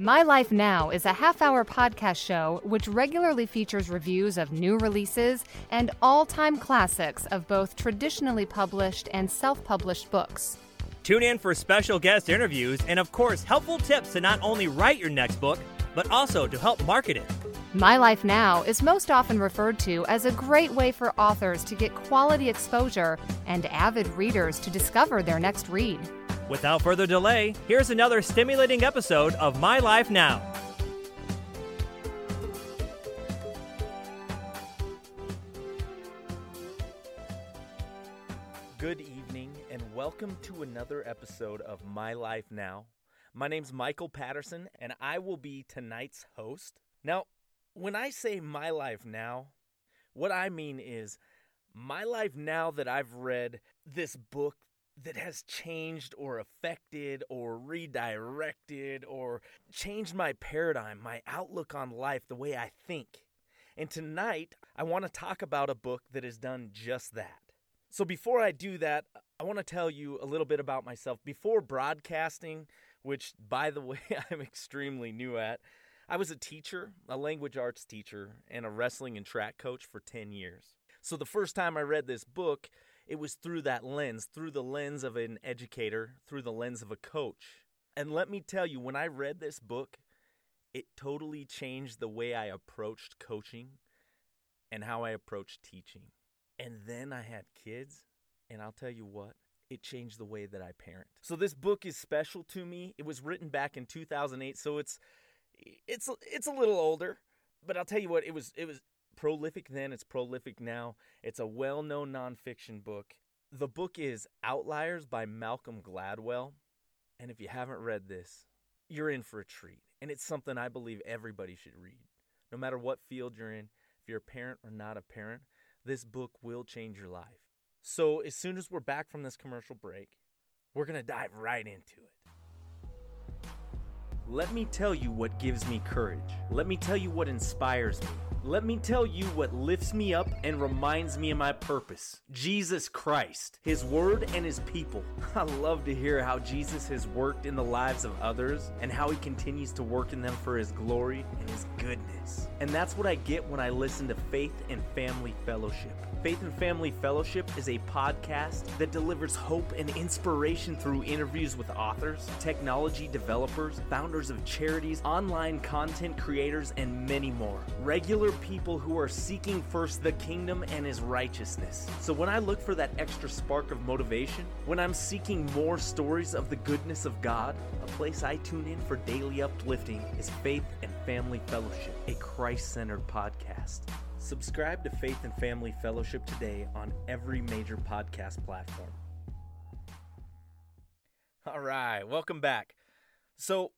My Life Now is a half hour podcast show which regularly features reviews of new releases and all time classics of both traditionally published and self published books. Tune in for special guest interviews and, of course, helpful tips to not only write your next book, but also to help market it. My Life Now is most often referred to as a great way for authors to get quality exposure and avid readers to discover their next read. Without further delay, here's another stimulating episode of My Life Now. Good evening, and welcome to another episode of My Life Now. My name's Michael Patterson, and I will be tonight's host. Now, when I say My Life Now, what I mean is my life now that I've read this book that has changed or affected or redirected or changed my paradigm, my outlook on life, the way I think. And tonight, I want to talk about a book that has done just that. So before I do that, I want to tell you a little bit about myself. Before broadcasting, which by the way, I'm extremely new at, I was a teacher, a language arts teacher, and a wrestling and track coach for 10 years. So the first time I read this book, it was through that lens, through the lens of an educator, through the lens of a coach. And let me tell you, when I read this book, it totally changed the way I approached coaching and how I approached teaching. And then I had kids, and I'll tell you what, it changed the way that I parent. So this book is special to me. It was written back in 2008, so it's it's it's a little older, but I'll tell you what, it was it was prolific then, it's prolific now. It's a well known nonfiction book. The book is Outliers by Malcolm Gladwell. And if you haven't read this, you're in for a treat. And it's something I believe everybody should read. No matter what field you're in, if you're a parent or not a parent, this book will change your life. So, as soon as we're back from this commercial break, we're going to dive right into it. Let me tell you what gives me courage. Let me tell you what inspires me. Let me tell you what lifts me up and reminds me of my purpose Jesus Christ, His Word, and His people. I love to hear how Jesus has worked in the lives of others and how He continues to work in them for His glory and His goodness. And that's what I get when I listen to Faith and Family Fellowship. Faith and Family Fellowship is a podcast that delivers hope and inspiration through interviews with authors, technology developers, founders of charities, online content creators, and many more. Regular people who are seeking first the kingdom and his righteousness. So when I look for that extra spark of motivation, when I'm seeking more stories of the goodness of God, a place I tune in for daily uplifting is Faith and Family Fellowship, a Christ centered podcast. Subscribe to Faith and Family Fellowship today on every major podcast platform. All right, welcome back. So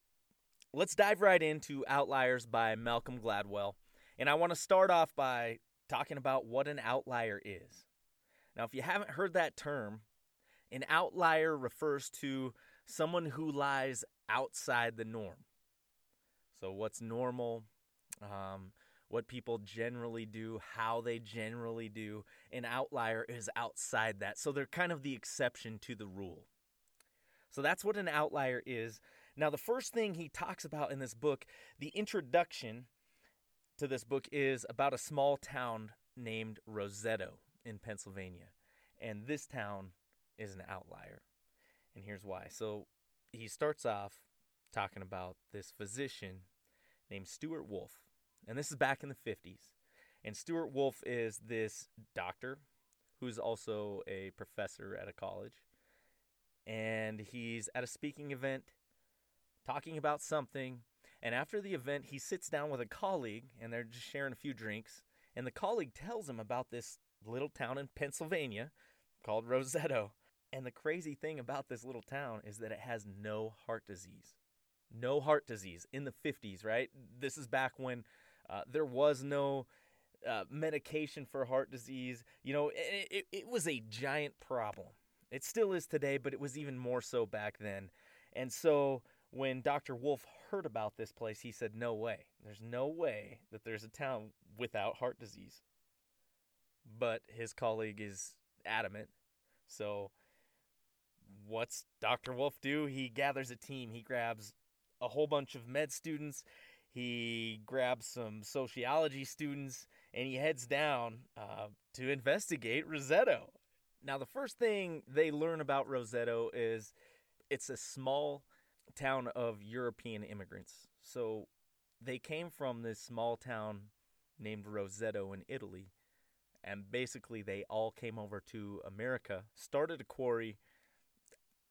let's dive right into Outliers by Malcolm Gladwell. And I want to start off by talking about what an outlier is. Now, if you haven't heard that term, an outlier refers to someone who lies outside the norm. So, what's normal? Um, what people generally do, how they generally do. An outlier is outside that. So they're kind of the exception to the rule. So that's what an outlier is. Now, the first thing he talks about in this book, the introduction to this book is about a small town named Roseto in Pennsylvania. And this town is an outlier. And here's why. So he starts off talking about this physician named Stewart Wolf and this is back in the 50s. And Stewart Wolf is this doctor who's also a professor at a college. And he's at a speaking event talking about something. And after the event, he sits down with a colleague and they're just sharing a few drinks. And the colleague tells him about this little town in Pennsylvania called Roseto. And the crazy thing about this little town is that it has no heart disease. No heart disease in the 50s, right? This is back when uh, there was no uh, medication for heart disease. You know, it, it, it was a giant problem. It still is today, but it was even more so back then. And so when Dr. Wolf heard about this place, he said, No way. There's no way that there's a town without heart disease. But his colleague is adamant. So what's Dr. Wolf do? He gathers a team. He grabs a whole bunch of med students. He grabs some sociology students and he heads down uh, to investigate Roseto. Now, the first thing they learn about Roseto is it's a small town of European immigrants. So they came from this small town named Roseto in Italy. And basically, they all came over to America, started a quarry,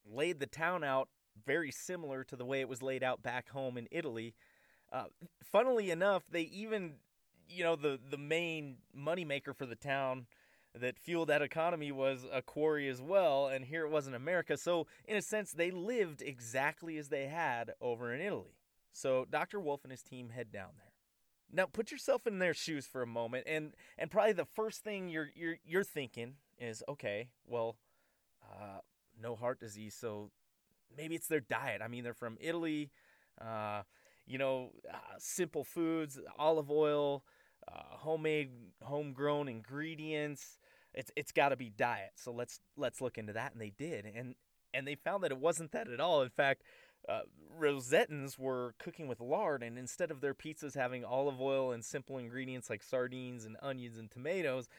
laid the town out very similar to the way it was laid out back home in Italy. Uh, funnily enough, they even, you know, the the main moneymaker for the town that fueled that economy was a quarry as well, and here it was in America. So, in a sense, they lived exactly as they had over in Italy. So, Dr. Wolf and his team head down there. Now, put yourself in their shoes for a moment, and and probably the first thing you're you're you're thinking is, okay, well, uh, no heart disease, so maybe it's their diet. I mean, they're from Italy, uh, you know, uh, simple foods, olive oil, uh, homemade, homegrown ingredients. It's it's got to be diet. So let's let's look into that, and they did, and and they found that it wasn't that at all. In fact, uh, Rosetans were cooking with lard, and instead of their pizzas having olive oil and simple ingredients like sardines and onions and tomatoes,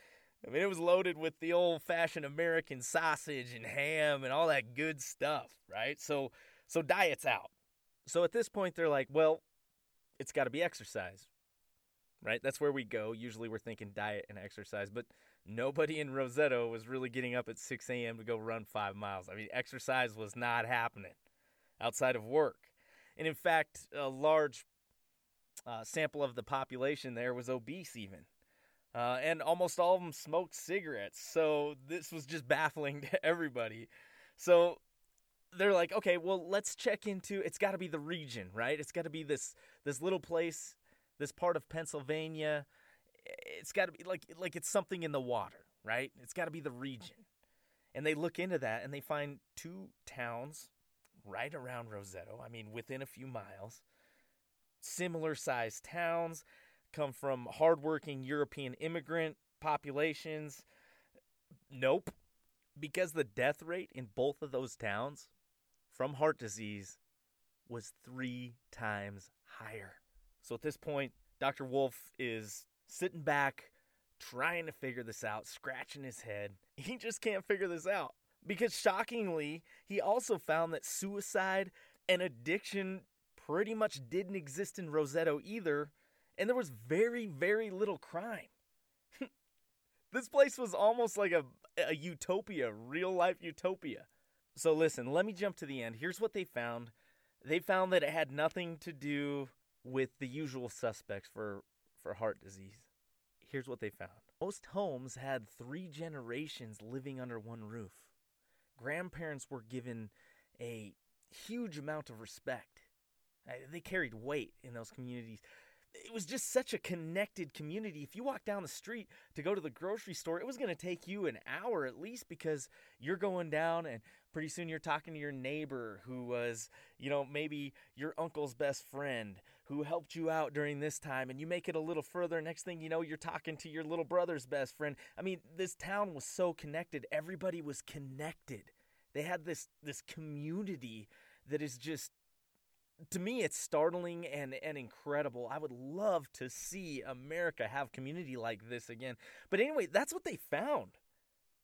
I mean, it was loaded with the old fashioned American sausage and ham and all that good stuff, right? So, so diet's out. So at this point, they're like, well, it's got to be exercise, right? That's where we go. Usually we're thinking diet and exercise, but nobody in Roseto was really getting up at 6 a.m. to go run five miles. I mean, exercise was not happening outside of work. And in fact, a large uh, sample of the population there was obese, even. Uh, and almost all of them smoked cigarettes. So this was just baffling to everybody. So they're like, okay, well, let's check into. It's got to be the region, right? It's got to be this this little place, this part of Pennsylvania. It's got to be like like it's something in the water, right? It's got to be the region. And they look into that and they find two towns right around Roseto. I mean, within a few miles. Similar sized towns come from hardworking European immigrant populations. Nope. Because the death rate in both of those towns from heart disease was three times higher. So at this point, Dr. Wolf is sitting back, trying to figure this out, scratching his head. He just can't figure this out. Because shockingly, he also found that suicide and addiction pretty much didn't exist in Roseto either and there was very, very little crime. this place was almost like a, a utopia, real life utopia. So, listen, let me jump to the end. Here's what they found they found that it had nothing to do with the usual suspects for, for heart disease. Here's what they found most homes had three generations living under one roof. Grandparents were given a huge amount of respect. They carried weight in those communities it was just such a connected community. If you walk down the street to go to the grocery store, it was going to take you an hour at least because you're going down and pretty soon you're talking to your neighbor who was, you know, maybe your uncle's best friend who helped you out during this time and you make it a little further next thing you know you're talking to your little brother's best friend. I mean, this town was so connected. Everybody was connected. They had this this community that is just to me it's startling and, and incredible. I would love to see america have community like this again. But anyway that's what they found.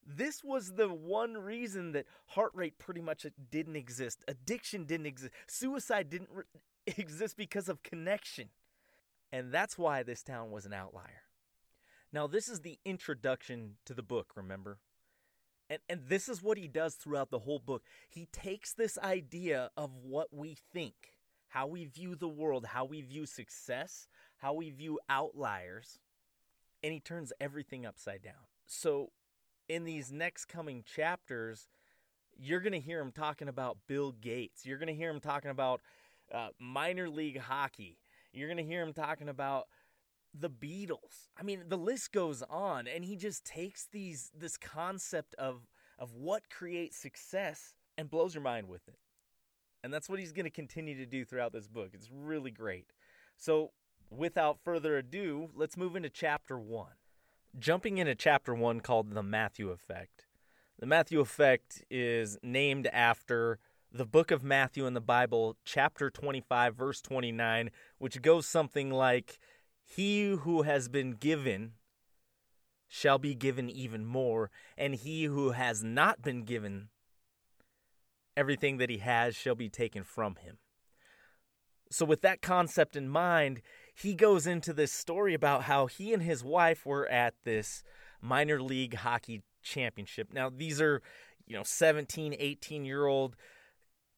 This was the one reason that heart rate pretty much uh, didn't exist. Addiction didn't exist. Suicide didn't re- exist because of connection. And that's why this town was an outlier. Now this is the introduction to the book remember? And and this is what he does throughout the whole book. He takes this idea of what we think how we view the world, how we view success, how we view outliers, and he turns everything upside down. So, in these next coming chapters, you're going to hear him talking about Bill Gates. You're going to hear him talking about uh, minor league hockey. You're going to hear him talking about the Beatles. I mean, the list goes on, and he just takes these this concept of of what creates success and blows your mind with it. And that's what he's going to continue to do throughout this book. It's really great. So, without further ado, let's move into chapter one. Jumping into chapter one called The Matthew Effect. The Matthew Effect is named after the book of Matthew in the Bible, chapter 25, verse 29, which goes something like, He who has been given shall be given even more, and he who has not been given everything that he has shall be taken from him. So, with that concept in mind, he goes into this story about how he and his wife were at this minor league hockey championship. Now, these are, you know, 17, 18 year old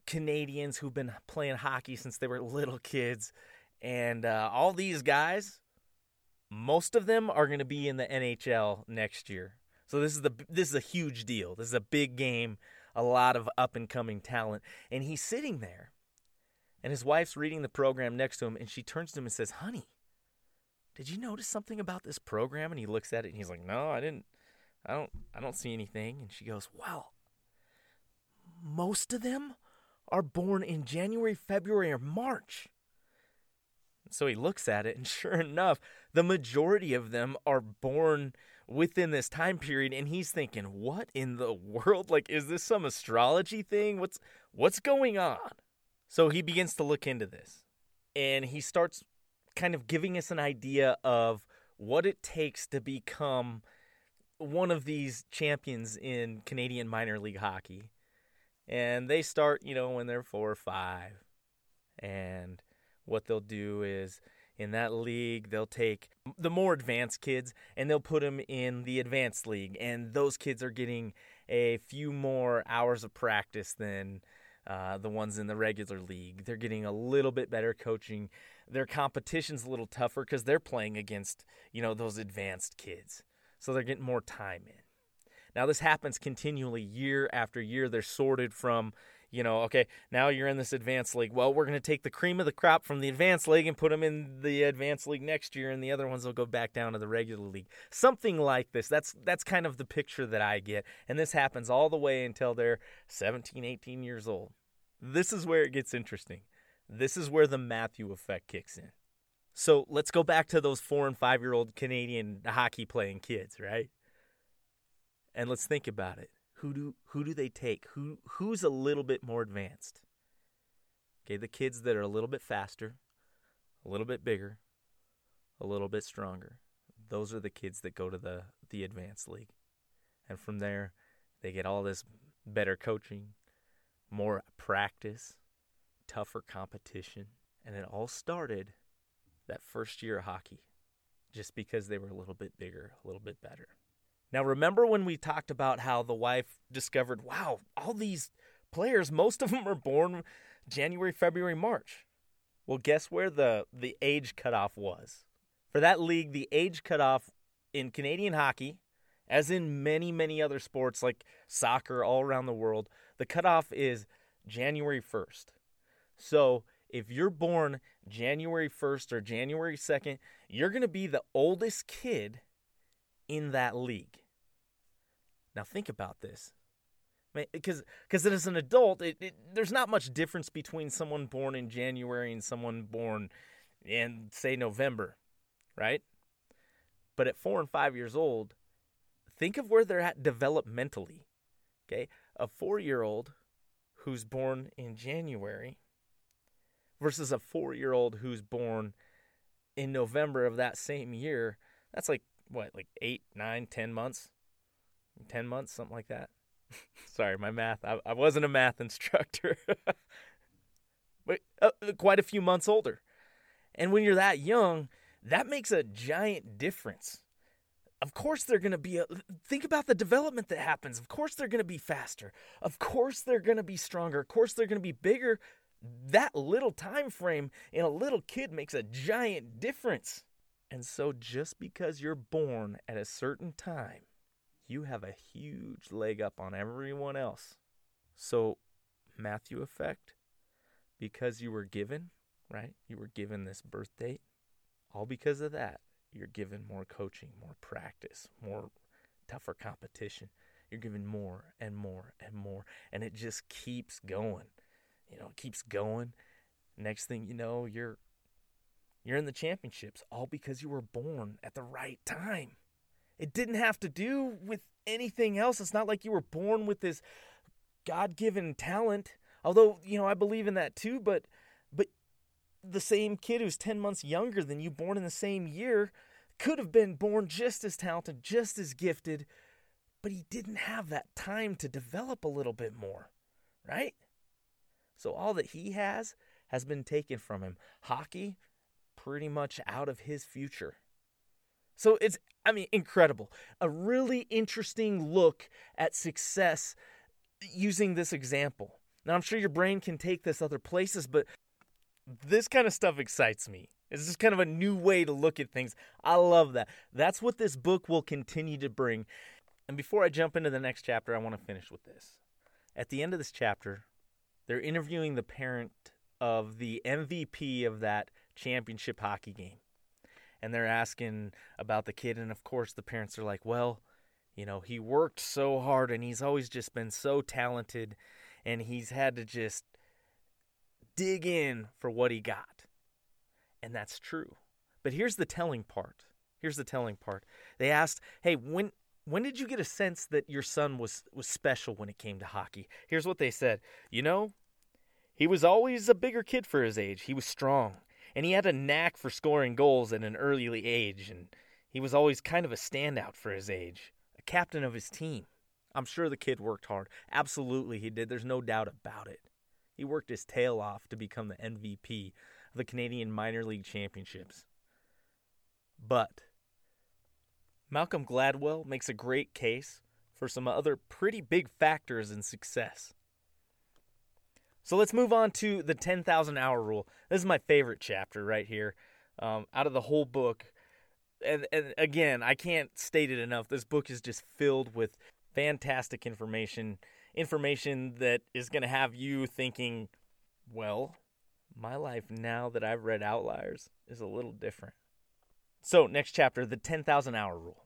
Canadians who've been playing hockey since they were little kids. And uh, all these guys, most of them are going to be in the NHL next year. So this is the this is a huge deal. This is a big game, a lot of up and coming talent. And he's sitting there and his wife's reading the program next to him and she turns to him and says, "Honey, did you notice something about this program?" And he looks at it and he's like, "No, I didn't. I don't I don't see anything." And she goes, "Well, most of them are born in January, February, or March. So he looks at it, and sure enough, the majority of them are born within this time period and he's thinking what in the world? Like is this some astrology thing? What's what's going on? So he begins to look into this and he starts kind of giving us an idea of what it takes to become one of these champions in Canadian minor league hockey. And they start, you know, when they're four or five. And what they'll do is in that league, they'll take the more advanced kids and they'll put them in the advanced league. And those kids are getting a few more hours of practice than uh, the ones in the regular league. They're getting a little bit better coaching. Their competition's a little tougher because they're playing against, you know, those advanced kids. So they're getting more time in. Now, this happens continually year after year. They're sorted from, you know, okay, now you're in this advanced league. Well, we're going to take the cream of the crop from the advanced league and put them in the advanced league next year, and the other ones will go back down to the regular league. Something like this. That's that's kind of the picture that I get. And this happens all the way until they're 17, 18 years old. This is where it gets interesting. This is where the Matthew effect kicks in. So let's go back to those four and five year old Canadian hockey playing kids, right? And let's think about it. Who do who do they take? Who who's a little bit more advanced? Okay, the kids that are a little bit faster, a little bit bigger, a little bit stronger. Those are the kids that go to the the advanced league. And from there, they get all this better coaching, more practice, tougher competition, and it all started that first year of hockey just because they were a little bit bigger, a little bit better. Now, remember when we talked about how the wife discovered, wow, all these players, most of them are born January, February, March. Well, guess where the, the age cutoff was? For that league, the age cutoff in Canadian hockey, as in many, many other sports like soccer all around the world, the cutoff is January 1st. So if you're born January 1st or January 2nd, you're going to be the oldest kid in that league. Now think about this. Because because as an adult, it, it, there's not much difference between someone born in January and someone born in, say, November, right? But at four and five years old, think of where they're at developmentally. Okay? A four year old who's born in January versus a four year old who's born in November of that same year, that's like, what, like eight, nine, ten months? 10 months, something like that. Sorry, my math. I, I wasn't a math instructor. but uh, uh, quite a few months older. And when you're that young, that makes a giant difference. Of course, they're going to be. A, think about the development that happens. Of course, they're going to be faster. Of course, they're going to be stronger. Of course, they're going to be bigger. That little time frame in a little kid makes a giant difference. And so, just because you're born at a certain time you have a huge leg up on everyone else. So, Matthew effect, because you were given, right? You were given this birth date. All because of that, you're given more coaching, more practice, more tougher competition. You're given more and more and more. And it just keeps going. You know, it keeps going. Next thing you know, you're you're in the championships all because you were born at the right time. It didn't have to do with anything else. It's not like you were born with this God given talent. Although, you know, I believe in that too, but but the same kid who's 10 months younger than you, born in the same year, could have been born just as talented, just as gifted, but he didn't have that time to develop a little bit more, right? So all that he has has been taken from him. Hockey, pretty much out of his future. So it's, I mean, incredible. A really interesting look at success using this example. Now, I'm sure your brain can take this other places, but this kind of stuff excites me. It's just kind of a new way to look at things. I love that. That's what this book will continue to bring. And before I jump into the next chapter, I want to finish with this. At the end of this chapter, they're interviewing the parent of the MVP of that championship hockey game. And they're asking about the kid. And of course, the parents are like, well, you know, he worked so hard and he's always just been so talented and he's had to just dig in for what he got. And that's true. But here's the telling part. Here's the telling part. They asked, "Hey, when when did you get a sense that your son was was special when it came to hockey?" Here's what they said. You know, he was always a bigger kid for his age. He was strong, and he had a knack for scoring goals at an early age, and he was always kind of a standout for his age, a captain of his team. I'm sure the kid worked hard. Absolutely, he did. There's no doubt about it. He worked his tail off to become the MVP of the Canadian Minor League Championships. But Malcolm Gladwell makes a great case for some other pretty big factors in success. So let's move on to the 10,000 hour rule. This is my favorite chapter right here um, out of the whole book. And, and again, I can't state it enough. This book is just filled with fantastic information, information that is going to have you thinking, well, my life now that I've read Outliers is a little different. So, next chapter, the 10,000 hour rule.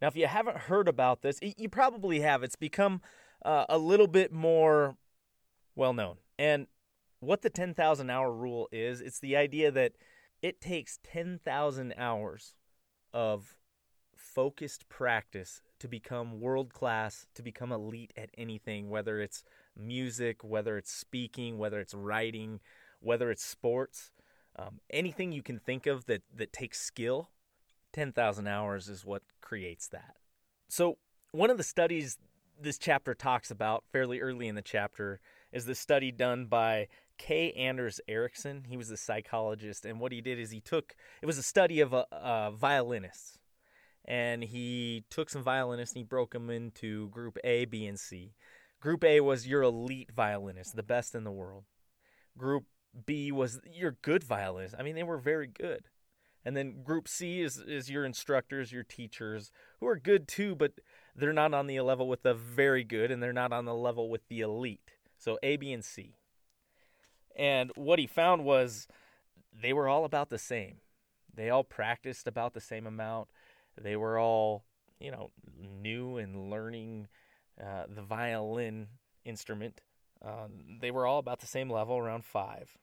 Now, if you haven't heard about this, you probably have. It's become uh, a little bit more well known. And what the 10,000 hour rule is, it's the idea that it takes 10,000 hours of focused practice to become world class, to become elite at anything, whether it's music, whether it's speaking, whether it's writing, whether it's sports, um, anything you can think of that, that takes skill, 10,000 hours is what creates that. So, one of the studies this chapter talks about fairly early in the chapter is the study done by K. Anders Ericsson. He was a psychologist, and what he did is he took it was a study of uh, uh, violinists, and he took some violinists and he broke them into Group A, B, and C. Group A was your elite violinist, the best in the world. Group B was your good violinist. I mean, they were very good. And then Group C is is your instructors, your teachers, who are good too, but they're not on the level with the very good, and they're not on the level with the elite. So A, B, and C. And what he found was they were all about the same. They all practiced about the same amount. They were all, you know, new and learning uh, the violin instrument. Um, they were all about the same level, around five.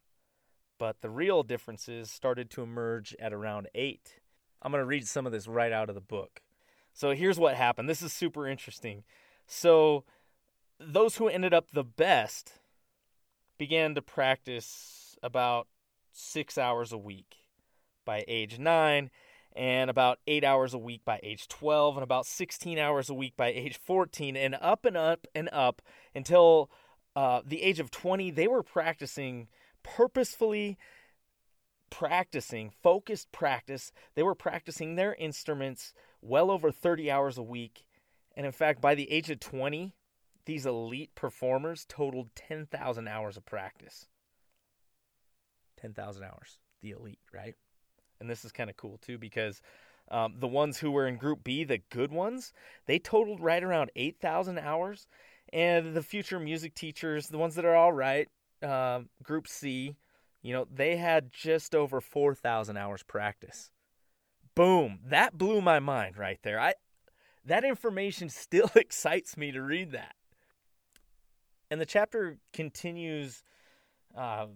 But the real differences started to emerge at around eight. I'm going to read some of this right out of the book. So here's what happened. This is super interesting. So those who ended up the best began to practice about six hours a week by age nine, and about eight hours a week by age 12, and about 16 hours a week by age 14, and up and up and up until uh, the age of 20. They were practicing purposefully practicing, focused practice. They were practicing their instruments well over 30 hours a week. And in fact, by the age of 20, these elite performers totaled 10,000 hours of practice. 10,000 hours, the elite, right? And this is kind of cool too because um, the ones who were in Group B, the good ones, they totaled right around 8,000 hours. And the future music teachers, the ones that are all right, uh, Group C, you know, they had just over 4,000 hours practice. Boom. That blew my mind right there. I that information still excites me to read that. And the chapter continues uh,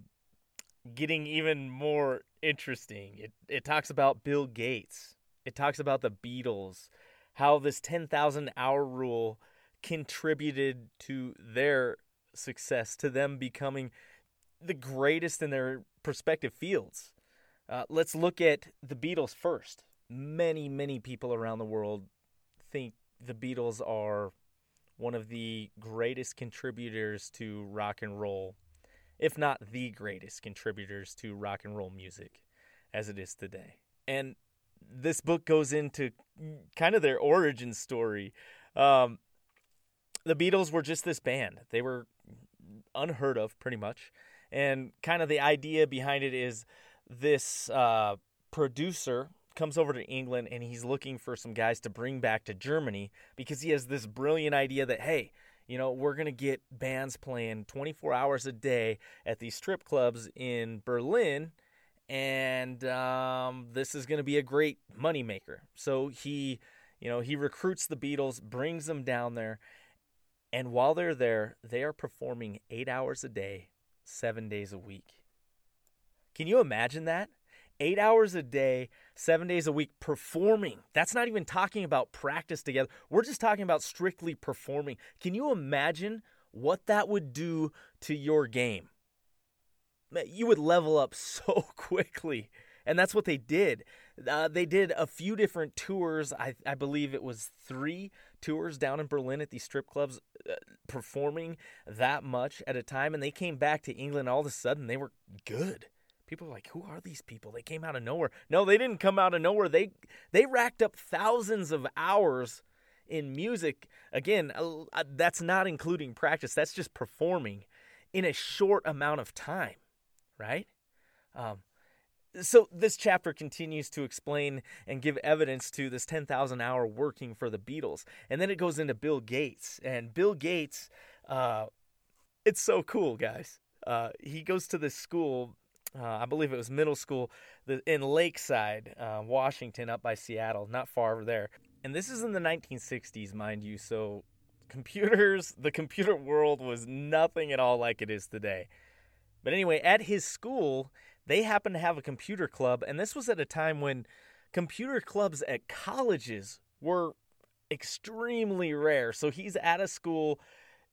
getting even more interesting. It it talks about Bill Gates. It talks about the Beatles, how this 10,000 hour rule contributed to their success to them becoming the greatest in their respective fields. Uh, let's look at the Beatles first. Many, many people around the world think the Beatles are one of the greatest contributors to rock and roll, if not the greatest contributors to rock and roll music as it is today. And this book goes into kind of their origin story. Um, the Beatles were just this band. They were unheard of, pretty much. And kind of the idea behind it is this uh, producer comes over to England and he's looking for some guys to bring back to Germany because he has this brilliant idea that, hey, you know, we're going to get bands playing 24 hours a day at these strip clubs in Berlin. And um, this is going to be a great moneymaker. So he, you know, he recruits the Beatles, brings them down there. And while they're there, they are performing eight hours a day, seven days a week. Can you imagine that? Eight hours a day, seven days a week performing. That's not even talking about practice together. We're just talking about strictly performing. Can you imagine what that would do to your game? You would level up so quickly. And that's what they did. Uh, they did a few different tours. I, I, believe it was three tours down in Berlin at these strip clubs, uh, performing that much at a time. And they came back to England. All of a sudden, they were good people are like who are these people they came out of nowhere no they didn't come out of nowhere they they racked up thousands of hours in music again uh, that's not including practice that's just performing in a short amount of time right um, so this chapter continues to explain and give evidence to this 10,000 hour working for the Beatles. And then it goes into Bill Gates. And Bill Gates, uh, it's so cool, guys. Uh, he goes to this school uh, I believe it was middle school in Lakeside, uh, Washington, up by Seattle, not far over there. And this is in the 1960s, mind you. So computers, the computer world was nothing at all like it is today. But anyway, at his school, they happened to have a computer club, and this was at a time when computer clubs at colleges were extremely rare. So he's at a school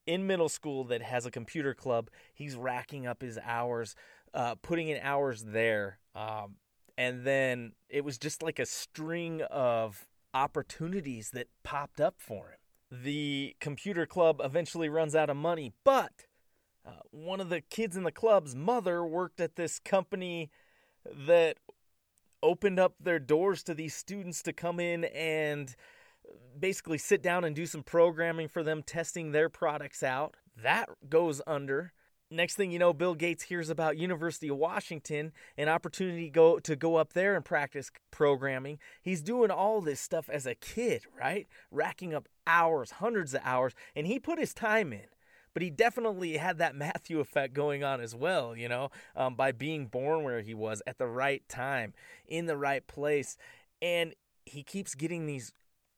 in middle school that has a computer club. He's racking up his hours uh, putting in hours there. Um, and then it was just like a string of opportunities that popped up for him. The computer club eventually runs out of money, but uh, one of the kids in the club's mother worked at this company that opened up their doors to these students to come in and basically sit down and do some programming for them, testing their products out. That goes under next thing you know, Bill Gates hears about University of Washington, an opportunity go to go up there and practice programming. He's doing all this stuff as a kid, right? Racking up hours, hundreds of hours, and he put his time in. But he definitely had that Matthew effect going on as well, you know, um, by being born where he was at the right time, in the right place. And he keeps getting these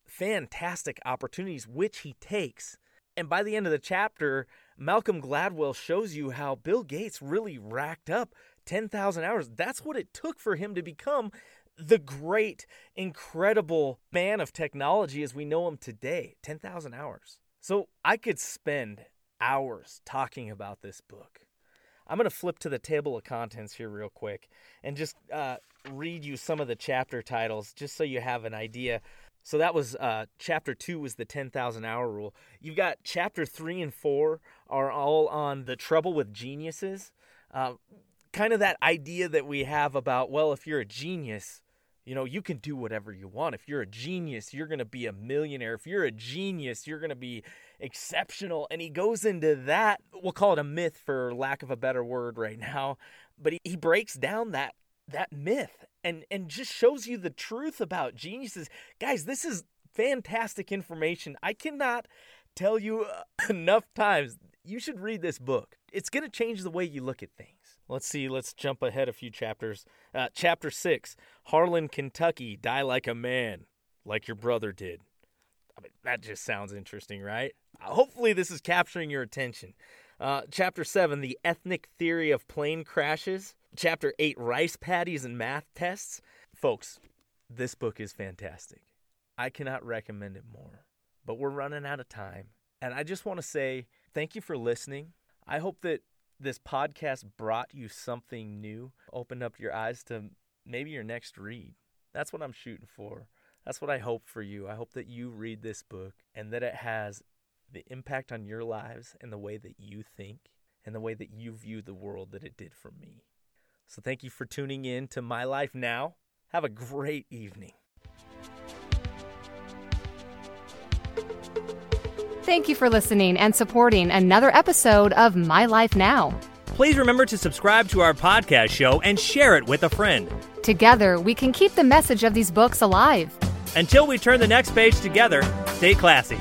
fantastic opportunities, which he takes. And by the end of the chapter, Malcolm Gladwell shows you how Bill Gates really racked up 10,000 hours. That's what it took for him to become the great, incredible man of technology as we know him today 10,000 hours. So I could spend hours talking about this book. I'm going to flip to the table of contents here, real quick, and just uh, read you some of the chapter titles just so you have an idea so that was uh, chapter two was the 10,000 hour rule. You've got chapter three and four are all on the trouble with geniuses. Uh, kind of that idea that we have about, well, if you're a genius, you know, you can do whatever you want. If you're a genius, you're going to be a millionaire. If you're a genius, you're going to be exceptional. And he goes into that, we'll call it a myth for lack of a better word right now, but he, he breaks down that that myth and and just shows you the truth about geniuses. Guys, this is fantastic information. I cannot tell you uh, enough times. You should read this book. It's going to change the way you look at things. Let's see, let's jump ahead a few chapters. Uh, chapter 6 Harlan, Kentucky, Die Like a Man, like your brother did. I mean, that just sounds interesting, right? Uh, hopefully, this is capturing your attention. Uh, chapter 7 The Ethnic Theory of Plane Crashes. Chapter 8 Rice Paddies and Math Tests. Folks, this book is fantastic. I cannot recommend it more. But we're running out of time. And I just want to say thank you for listening. I hope that this podcast brought you something new, opened up your eyes to maybe your next read. That's what I'm shooting for. That's what I hope for you. I hope that you read this book and that it has the impact on your lives and the way that you think and the way that you view the world that it did for me. So thank you for tuning in to My Life Now. Have a great evening. Thank you for listening and supporting another episode of My Life Now. Please remember to subscribe to our podcast show and share it with a friend. Together, we can keep the message of these books alive. Until we turn the next page together, stay classy.